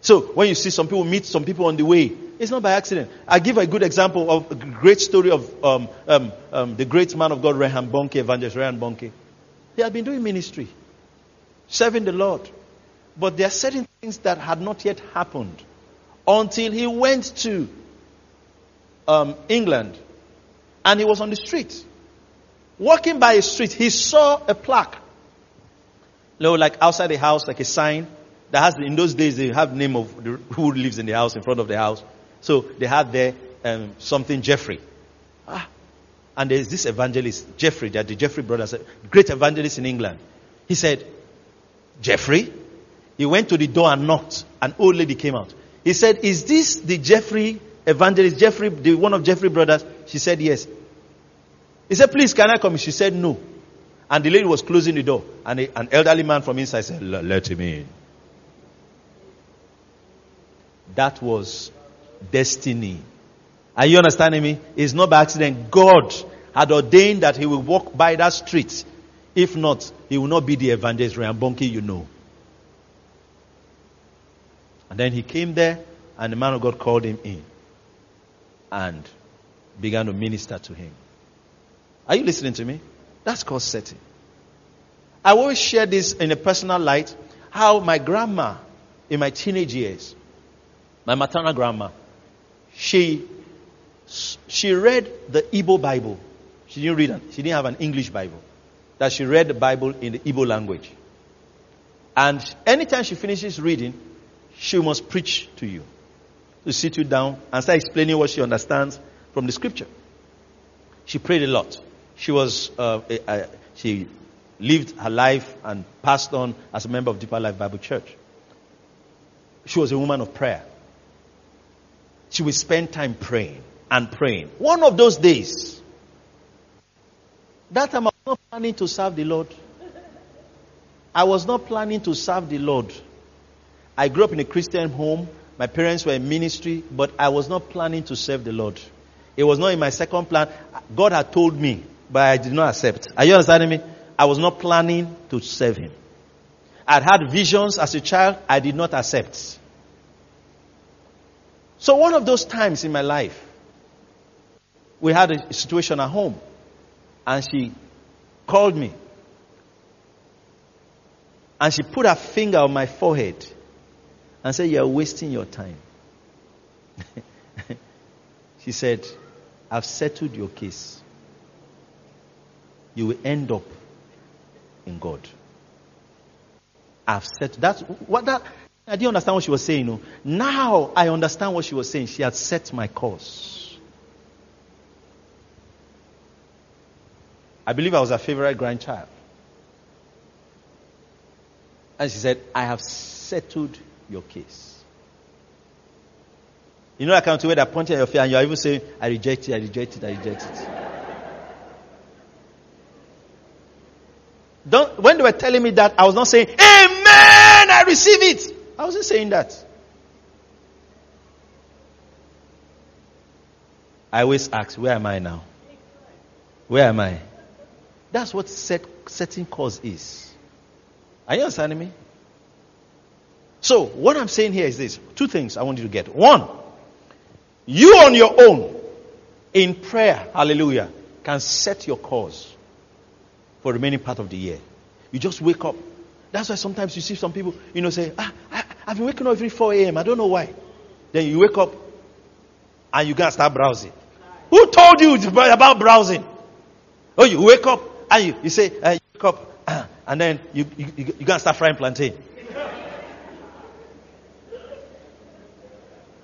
So when you see some people meet some people on the way, it's not by accident. I give a good example of a great story of um, um, um, the great man of God, Reinhard Bonnke, evangelist Reinhard Bonnke. He had been doing ministry, serving the Lord. But there are certain things that had not yet happened until he went to um, England and he was on the street. Walking by a street, he saw a plaque. You know, like outside the house, like a sign that has, in those days, they have name of the, who lives in the house, in front of the house. So they had there um, something Jeffrey. Ah. And there's this evangelist, Jeffrey, that the Jeffrey brothers, great evangelist in England. He said, Jeffrey? He went to the door and knocked. An old lady came out. He said, Is this the Jeffrey evangelist, Jeffrey, the one of Jeffrey brothers? She said, Yes. He said, Please, can I come? She said, No. And the lady was closing the door. And an elderly man from inside said, Let him in. That was destiny. Are you understanding me? It's not by accident. God had ordained that he will walk by that street. If not, he will not be the evangelist Reinhard Bonnke you know. And then he came there, and the man of God called him in and began to minister to him. Are you listening to me? That's called setting. I always share this in a personal light how my grandma, in my teenage years, my maternal grandma, she she read the Igbo Bible. She didn't read it. She didn't have an English Bible. That she read the Bible in the Igbo language. And anytime she finishes reading, she must preach to you. To sit you down and start explaining what she understands from the scripture. She prayed a lot. She was, uh, a, a, she lived her life and passed on as a member of Deeper Life Bible Church. She was a woman of prayer. She will spend time praying and praying. One of those days, that time I was not planning to serve the Lord. I was not planning to serve the Lord. I grew up in a Christian home. My parents were in ministry, but I was not planning to serve the Lord. It was not in my second plan. God had told me, but I did not accept. Are you understanding me? I was not planning to serve Him. I'd had visions as a child, I did not accept. So, one of those times in my life, we had a situation at home, and she called me. And she put her finger on my forehead and said, You're wasting your time. she said, I've settled your case. You will end up in God. I've said that's what that I didn't understand what she was saying. No. Now I understand what she was saying. She had set my course. I believe I was her favorite grandchild. And she said, I have settled your case. You know kind of way that pointing at your face and you're even saying, I reject it, I reject it, I reject it. Don't, when they were telling me that, I was not saying, Amen, I receive it. I wasn't saying that. I always ask, where am I now? Where am I? That's what set, setting course is. Are you understanding me? So, what I'm saying here is this two things I want you to get. One, you on your own, in prayer, hallelujah, can set your course for the remaining part of the year. You just wake up. That's why sometimes you see some people, you know, say, ah, I've been waking up every 4 a.m. I don't know why. Then you wake up and you can start browsing. Who told you about browsing? Oh, you wake up and you, you say, uh, you wake up and then you, you, you, you to start frying plantain.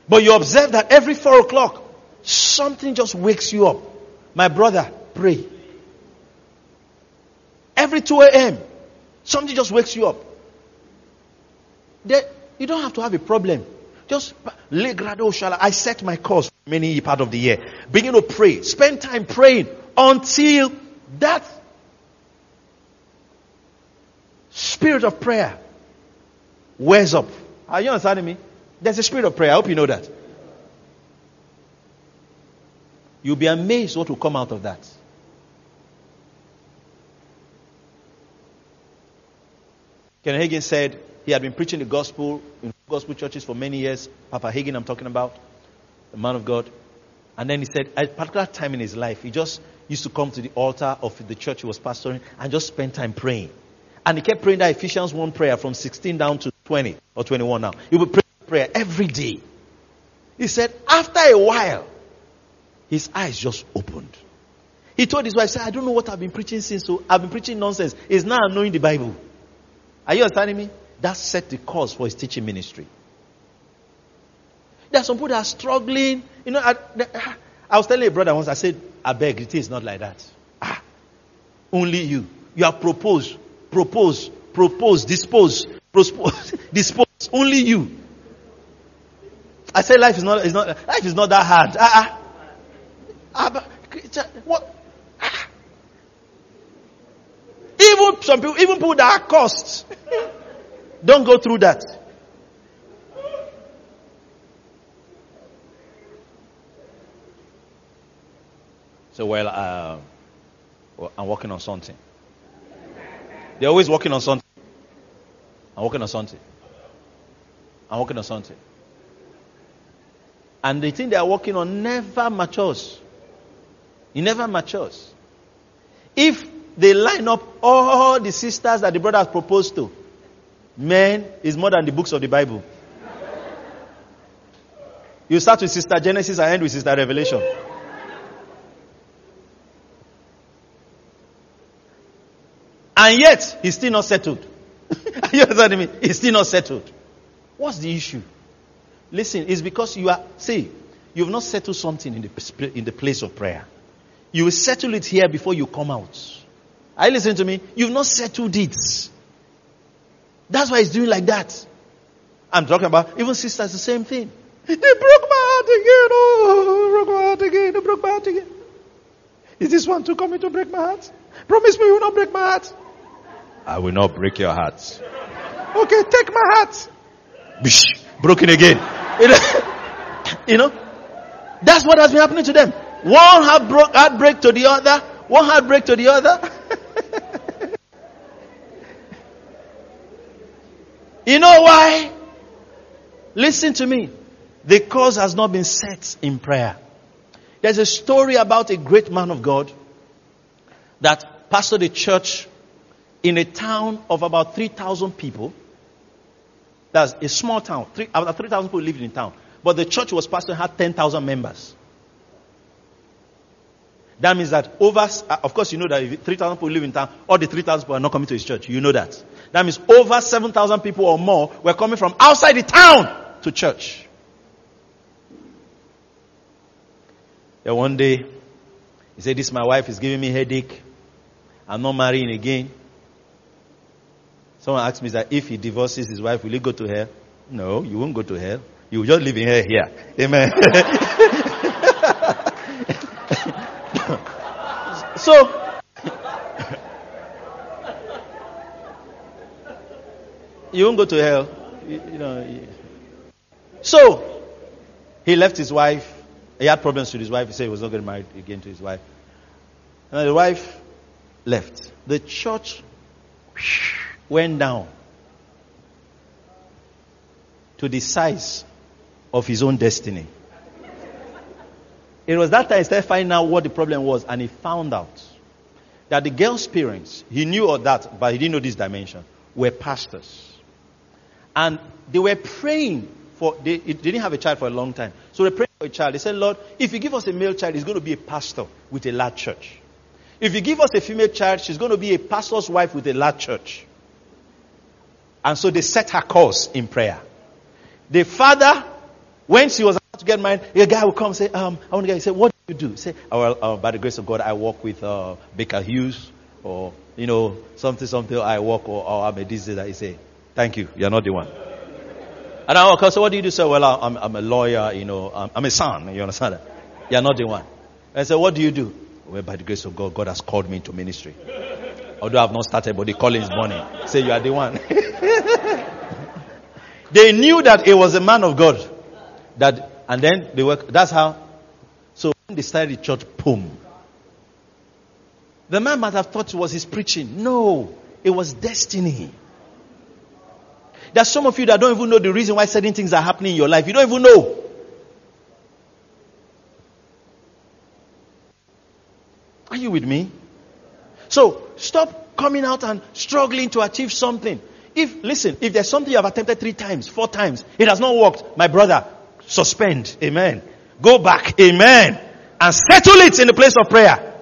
But you observe that every four o'clock, something just wakes you up. My brother, pray. Every 2 a.m., something just wakes you up. There, you don't have to have a problem. Just. I set my course many part of the year. Begin to pray. Spend time praying until that spirit of prayer wears up. Are you understanding me? There's a spirit of prayer. I hope you know that. You'll be amazed what will come out of that. Ken Hagin said he had been preaching the gospel in gospel churches for many years. Papa Hagin, I'm talking about, the man of God. And then he said, at a particular time in his life, he just used to come to the altar of the church he was pastoring and just spend time praying. And he kept praying that Ephesians 1 prayer from 16 down to 20 or 21 now. He would pray prayer every day. He said, after a while, his eyes just opened. He told his wife, said, I don't know what I've been preaching since, so I've been preaching nonsense. He's now knowing the Bible. Are you understanding me? That set the course for his teaching ministry. There are some people that are struggling. You know, I, I was telling a brother once, I said, I beg, it is not like that. Ah, only you. You have proposed, proposed, proposed, dispose, dispose. Only you. I say life is not, is not, life is not that hard. Ah, ah. ah what? Ah. Even some people, even people that are cost, don't go through that. So, well, uh, well, I'm working on something. They're always working on something. I'm working on something. I'm working on something. And the thing they are working on never matures. It never matures. If they line up all the sisters that the brother has proposed to, men is more than the books of the Bible. You start with Sister Genesis and end with Sister Revelation. And yet, he's still not settled. you understand me? He's still not settled. What's the issue? Listen, it's because you are, see, you've not settled something in the, in the place of prayer. You will settle it here before you come out. Are you listening to me? You've not settled it. That's why he's doing like that. I'm talking about even sisters, the same thing. They broke my heart again. Oh, broke my heart again. They broke my heart again. Is this one too coming to break my heart? Promise me you will not break my heart. I will not break your heart. Okay, take my heart. Bish, broken again. you know, that's what has been happening to them. One heart heartbreak to the other, one heartbreak to the other. You know why? Listen to me. The course has not been set in prayer. There's a story about a great man of God that pastored a church in a town of about 3,000 people. That's a small town. Three, about 3,000 people lived in town. But the church was pastoring had 10,000 members. That means that over, uh, of course, you know that if 3,000 people live in town, all the 3,000 people are not coming to his church. You know that. That means over 7,000 people or more were coming from outside the town to church. Then one day, he said, This my wife is giving me headache. I'm not marrying again. Someone asked me that if he divorces his wife, will he go to hell? No, you won't go to hell. You will just live in hell here. Amen. so, you won't go to hell. You, you know. So, he left his wife he had problems with his wife. He said he was not getting married again to his wife. And the wife left. The church went down to the size of his own destiny. It was that time he started finding out what the problem was, and he found out that the girl's parents, he knew all that, but he didn't know this dimension, were pastors. And they were praying for, they, they didn't have a child for a long time. So they prayed for a child. They said, Lord, if you give us a male child, he's going to be a pastor with a large church. If you give us a female child, she's going to be a pastor's wife with a large church. And so they set her course in prayer. The father, when she was to get married, a guy will come and say, um, I want to get, said, what do you do? Say, oh, well, uh, by the grace of God, I work with uh, Baker Hughes or, you know, something, something, I work or, or I'm a this, that. He say, thank you, you're not the one. And I okay, so what do you do? Say, well, I'm, I'm a lawyer, you know, I'm, I'm a son, you understand that? You're not the one. I say, what do you do? Well, by the grace of God, God has called me into ministry. Although I've not started, but the calling is burning. Say, you are the one. they knew that it was a man of God. That, and then they work. that's how, so when they started the church, boom. The man might have thought it was his preaching. No, it was destiny. There's some of you that don't even know the reason why certain things are happening in your life. You don't even know. Are you with me? So stop coming out and struggling to achieve something. If, listen, if there's something you have attempted three times, four times, it has not worked, my brother, suspend. Amen. Go back. Amen. And settle it in the place of prayer.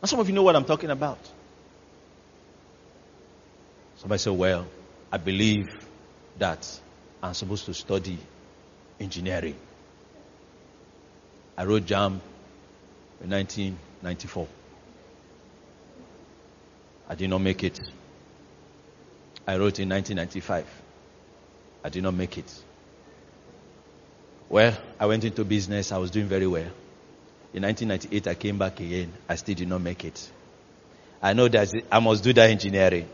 And some of you know what I'm talking about. Somebody said, Well, I believe that I'm supposed to study engineering. I wrote JAMB in 1994. I did not make it. I wrote in 1995. I did not make it. Well, I went into business. I was doing very well. In 1998, I came back again. I still did not make it. I know that I must do that engineering.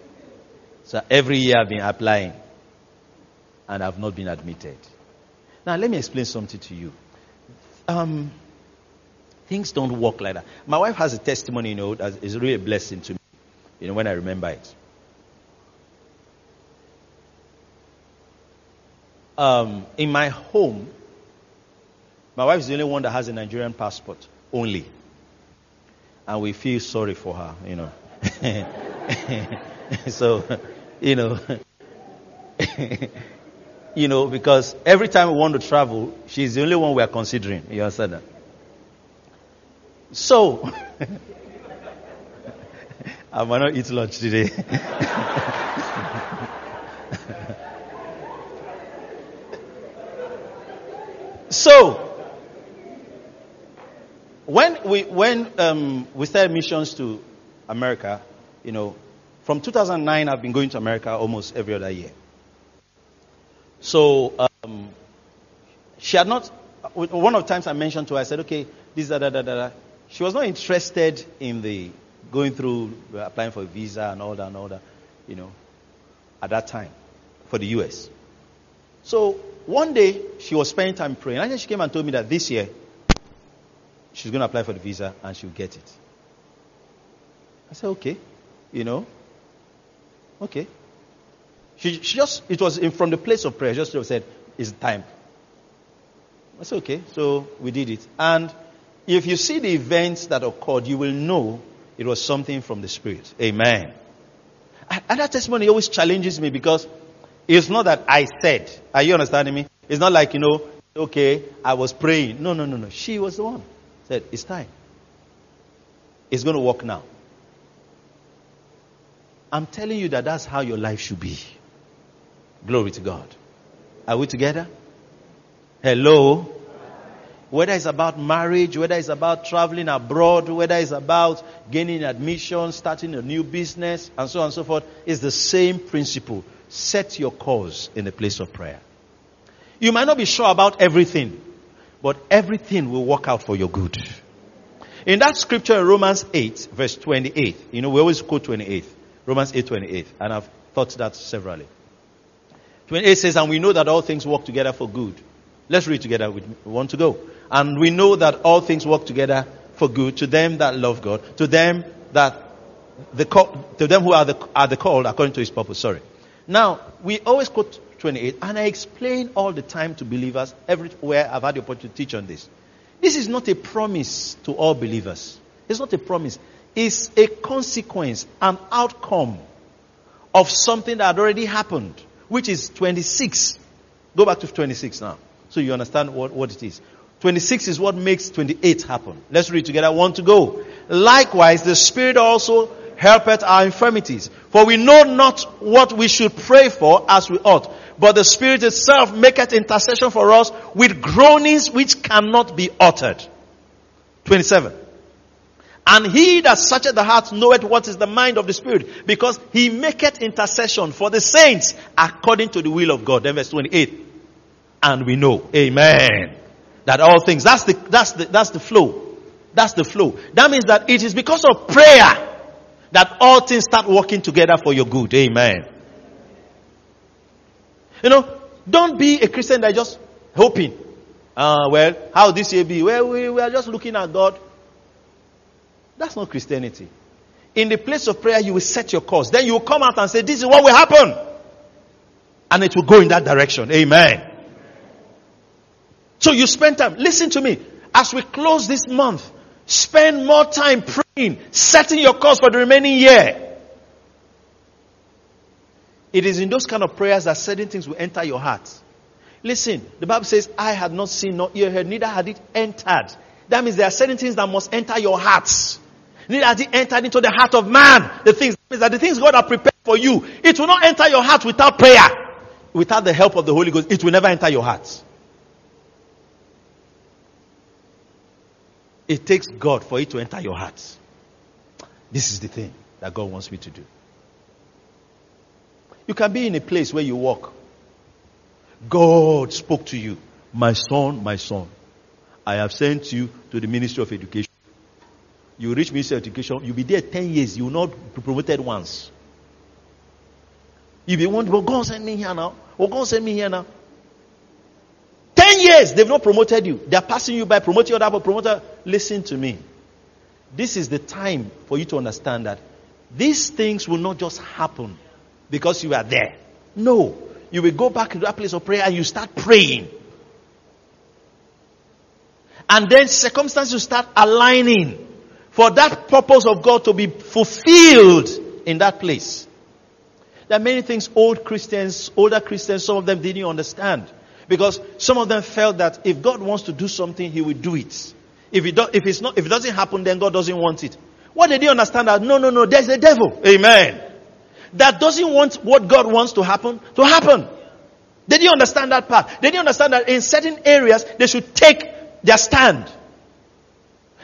So every year I've been applying and I've not been admitted. Now, let me explain something to you. Um, things don't work like that. My wife has a testimony, you know, that is really a blessing to me, you know, when I remember it. Um, in my home, my wife is the only one that has a Nigerian passport, only. And we feel sorry for her, you know. so, you know, you know, because every time we want to travel, she's the only one we are considering. You understand that? So, I might not eat lunch today. so, when we when um, we started missions to America, you know, from 2009 I've been going to America almost every other year. So um, she had not. One of the times I mentioned to her, I said, "Okay, this da da da da." She was not interested in the going through uh, applying for a visa and all that and all that, you know, at that time for the U.S. So one day she was spending time praying, and then she came and told me that this year she's going to apply for the visa and she'll get it. I said, okay, you know, okay. She, she just, it was in, from the place of prayer, just said, it's time. I said, okay, so we did it. And if you see the events that occurred, you will know it was something from the Spirit. Amen. And that testimony always challenges me because it's not that I said. Are you understanding me? It's not like, you know, okay, I was praying. No, no, no, no. She was the one said, It's time. It's going to work now. I'm telling you that that's how your life should be. Glory to God. Are we together? Hello? Whether it's about marriage, whether it's about traveling abroad, whether it's about gaining admission, starting a new business, and so on and so forth, it's the same principle. Set your course in the place of prayer. You might not be sure about everything, but everything will work out for your good. In that scripture in Romans 8, verse 28, you know, we always quote 28. Romans 8:28, and I've thought that severally. 28 says, and we know that all things work together for good. Let's read together. We want to go. And we know that all things work together for good to them that love God, to them that the to them who are the, are the called according to his purpose. Sorry. Now, we always quote 28, and I explain all the time to believers everywhere I've had the opportunity to teach on this. This is not a promise to all believers. It's not a promise. It's a consequence, an outcome of something that had already happened, which is 26. Go back to 26 now, so you understand what, what it is. 26 is what makes 28 happen. Let's read together. One to go. Likewise, the Spirit also helpeth our infirmities. For we know not what we should pray for as we ought. But the Spirit itself maketh intercession for us with groanings which cannot be uttered. 27. And he that searcheth the heart knoweth what is the mind of the Spirit, because he maketh intercession for the saints according to the will of God. Then verse 28. And we know. Amen. That all things, that's the, that's the, that's the flow. That's the flow. That means that it is because of prayer that all things start working together for your good. Amen. You know, don't be a Christian that just hoping. Uh, well, how this year be? Well, we, we are just looking at God. That's not Christianity. In the place of prayer, you will set your course. Then you will come out and say, This is what will happen. And it will go in that direction. Amen. So you spend time. Listen to me. As we close this month, spend more time praying, setting your course for the remaining year. It is in those kind of prayers that certain things will enter your heart. Listen, the Bible says, I had not seen, nor ear heard, neither had it entered. That means there are certain things that must enter your hearts. Neither has it entered into the heart of man. The things that the things God has prepared for you, it will not enter your heart without prayer. Without the help of the Holy Ghost, it will never enter your heart. It takes God for it to enter your heart. This is the thing that God wants me to do. You can be in a place where you walk. God spoke to you, My son, my son, I have sent you to the Ministry of Education. You reach Ministry of Education, you'll be there 10 years, you will not be promoted once. If you want, well, God send me here now. Well, God send me here now. 10 years, they've not promoted you. They're passing you by, promoting other people, promoter. Listen to me. This is the time for you to understand that these things will not just happen because you are there. No. You will go back to that place of prayer and you start praying. And then circumstances start aligning for that purpose of God to be fulfilled in that place. There are many things old Christians, older Christians, some of them didn't understand. Because some of them felt that if God wants to do something, He will do it. If it, do, if it's not, if it doesn't happen, then God doesn't want it. What did they understand that? No, no, no, there's a devil. Amen that doesn't want what God wants to happen to happen. They didn't understand that part. They didn't understand that in certain areas they should take their stand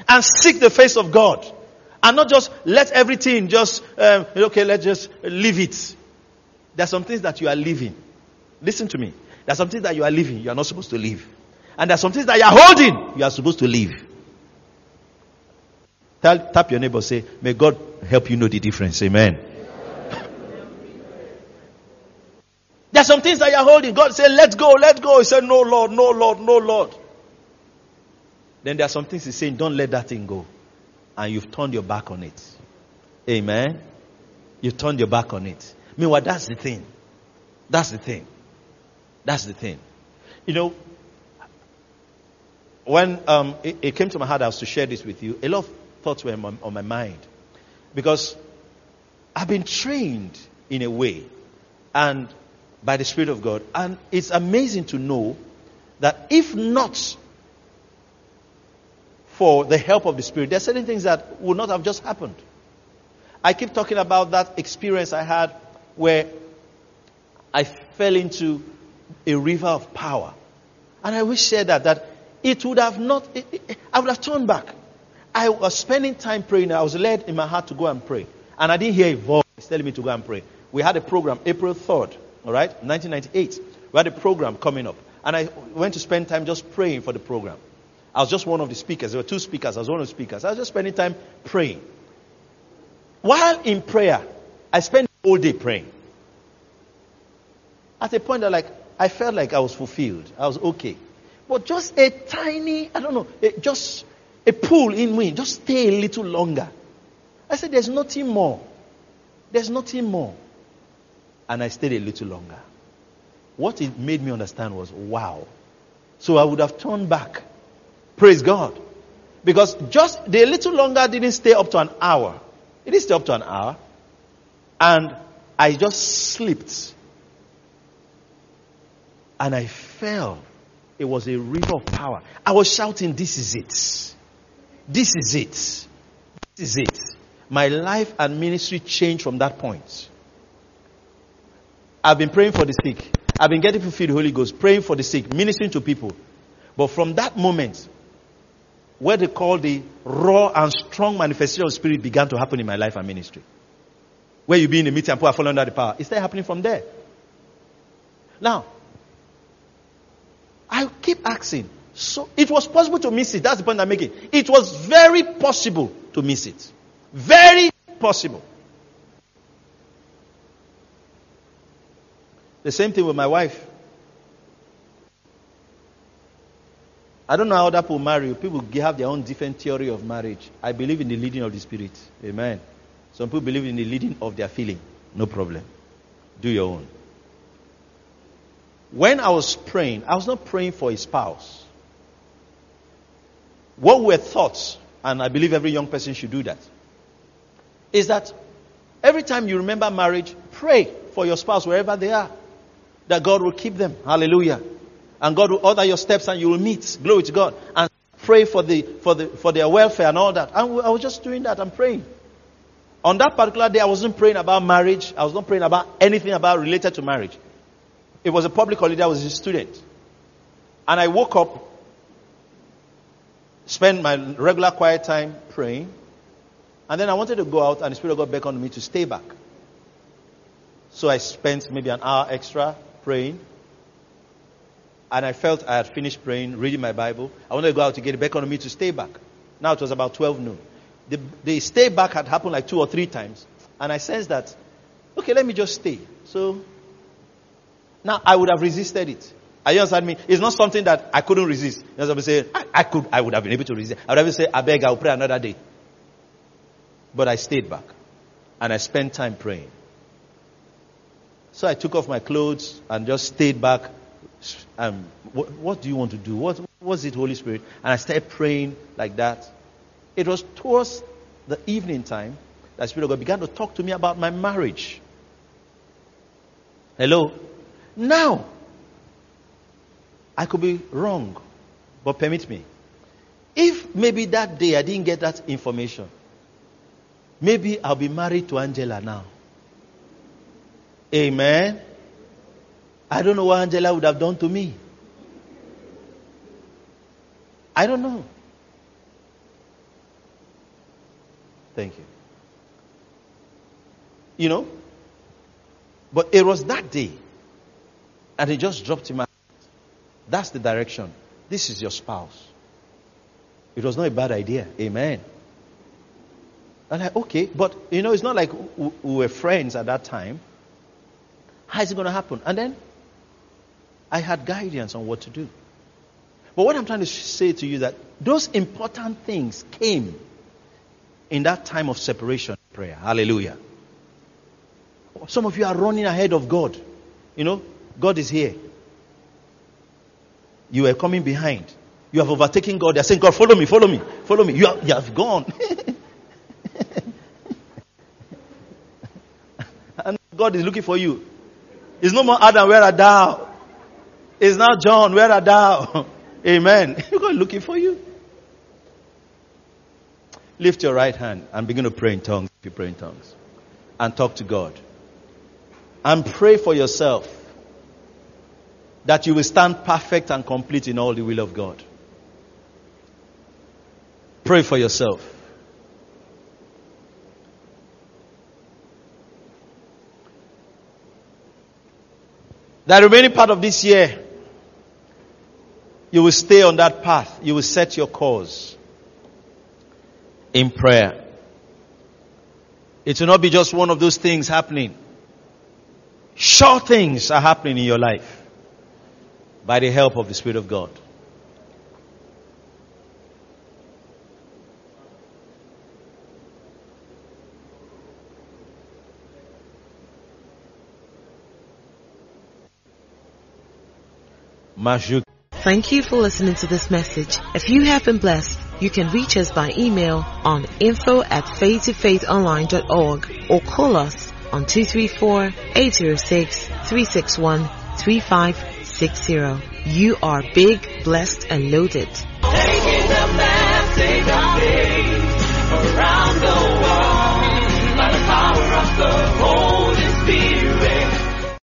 and seek the face of God and not just let everything just, um, okay, let's just leave it. There are some things that you are leaving. Listen to me. There are some things that you are leaving, you are not supposed to leave. And there are some things that you are holding, you are supposed to leave. Tell, tap your neighbor, say, May God help you know the difference. Amen. There are some things that you're holding. God said, let's go, let's go. He said, no, Lord, no, Lord, no, Lord. Then there are some things He's saying, don't let that thing go. And you've turned your back on it. Amen. You've turned your back on it. Meanwhile, that's the thing. That's the thing. That's the thing. You know, when um, it, it, came to my heart, I was to share this with you. A lot of thoughts were on my, on my mind because I've been trained in a way, and by the Spirit of God. And it's amazing to know that if not for the help of the Spirit, there are certain things that would not have just happened. I keep talking about that experience I had where I fell into a river of power. And I wish share that, that it would have not, it, it, I would have turned back. I was spending time praying. I was led in my heart to go and pray. And I didn't hear a voice telling me to go and pray. We had a program April 3rd all right, 1998. We had a program coming up. And I went to spend time just praying for the program. I was just one of the speakers. There were two speakers. I was one of the speakers. I was just spending time praying. While in prayer, I spent all day praying. At a point, I like I felt like I was fulfilled. I was okay. But just a tiny, I don't know, a, just a pull in me, just stay a little longer. I said, There's nothing more. There's nothing more. And I stayed a little longer. What it made me understand was, wow. So I would have turned back. Praise God. Because just the little longer didn't stay up to an hour. It didn't stay up to an hour. And I just slipped. And I fell. It was a river of power. I was shouting, This is it. This is it. This is it. My life and ministry changed from that point. I've been praying for the sick. I've been getting fulfilled the Holy Ghost, praying for the sick, ministering to people. But from that moment, where they call the raw and strong manifestation of spirit began to happen in my life and ministry. Where you be in the meeting and people are falling under the power. It's still happening from there. Now, I keep asking. So it was possible to miss it. That's the point I'm making. It was very possible to miss it. Very possible. The same thing with my wife. I don't know how other people marry. People have their own different theory of marriage. I believe in the leading of the Spirit. Amen. Some people believe in the leading of their feeling. No problem. Do your own. When I was praying, I was not praying for a spouse. What were thoughts, and I believe every young person should do that, is that every time you remember marriage, pray for your spouse wherever they are. That God will keep them. Hallelujah. And God will order your steps and you will meet. Glory to God. And pray for the for the for their welfare and all that. And I was just doing that I'm praying. On that particular day, I wasn't praying about marriage. I was not praying about anything about related to marriage. It was a public holiday. I was a student. And I woke up, spent my regular quiet time praying. And then I wanted to go out, and the Spirit of God beckoned me to stay back. So I spent maybe an hour extra praying. And I felt I had finished praying, reading my Bible. I wanted to go out to get it back on me to stay back. Now it was about 12 noon. The, the stay back had happened like two or three times. And I sensed that, okay, let me just stay. So now I would have resisted it. Are you understand me? It's not something that I couldn't resist. You know, say, I, I, could, I would have been able to resist. I would have said, I beg, I'll pray another day. But I stayed back. And I spent time praying. So I took off my clothes and just stayed back. Um, what, what, do you want to do? What was it, Holy Spirit? And I started praying like that. It was towards the evening time that Spirit of God began to talk to me about my marriage. Hello? Now, I could be wrong, but permit me. If maybe that day I didn't get that information, maybe I'll be married to Angela now. Amen. I don't know what Angela would have done to me. I don't know. Thank you. You know? But it was that day. And he just dropped him out. That's the direction. This is your spouse. It was not a bad idea. Amen. And I, okay, but you know, it's not like we were friends at that time. How is it going to happen? And then I had guidance on what to do. But what I'm trying to say to you that those important things came in that time of separation prayer. Hallelujah. Some of you are running ahead of God. You know, God is here. You are coming behind. You have overtaken God. They are saying, God, follow me, follow me, follow me. You, you have gone. and God is looking for you. It's no more Adam, where are thou? It's now John, where are thou? Amen. God is looking for you. Lift your right hand and begin to pray in tongues if you pray in tongues. And talk to God. And pray for yourself that you will stand perfect and complete in all the will of God. Pray for yourself. The remaining part of this year, you will stay on that path. You will set your course in prayer. It will not be just one of those things happening. Sure things are happening in your life by the help of the Spirit of God. Thank you for listening to this message. If you have been blessed, you can reach us by email on info at faith2faithonline.org or call us on 234-806-361-3560. You are big, blessed, and loaded. Around the world by the power of the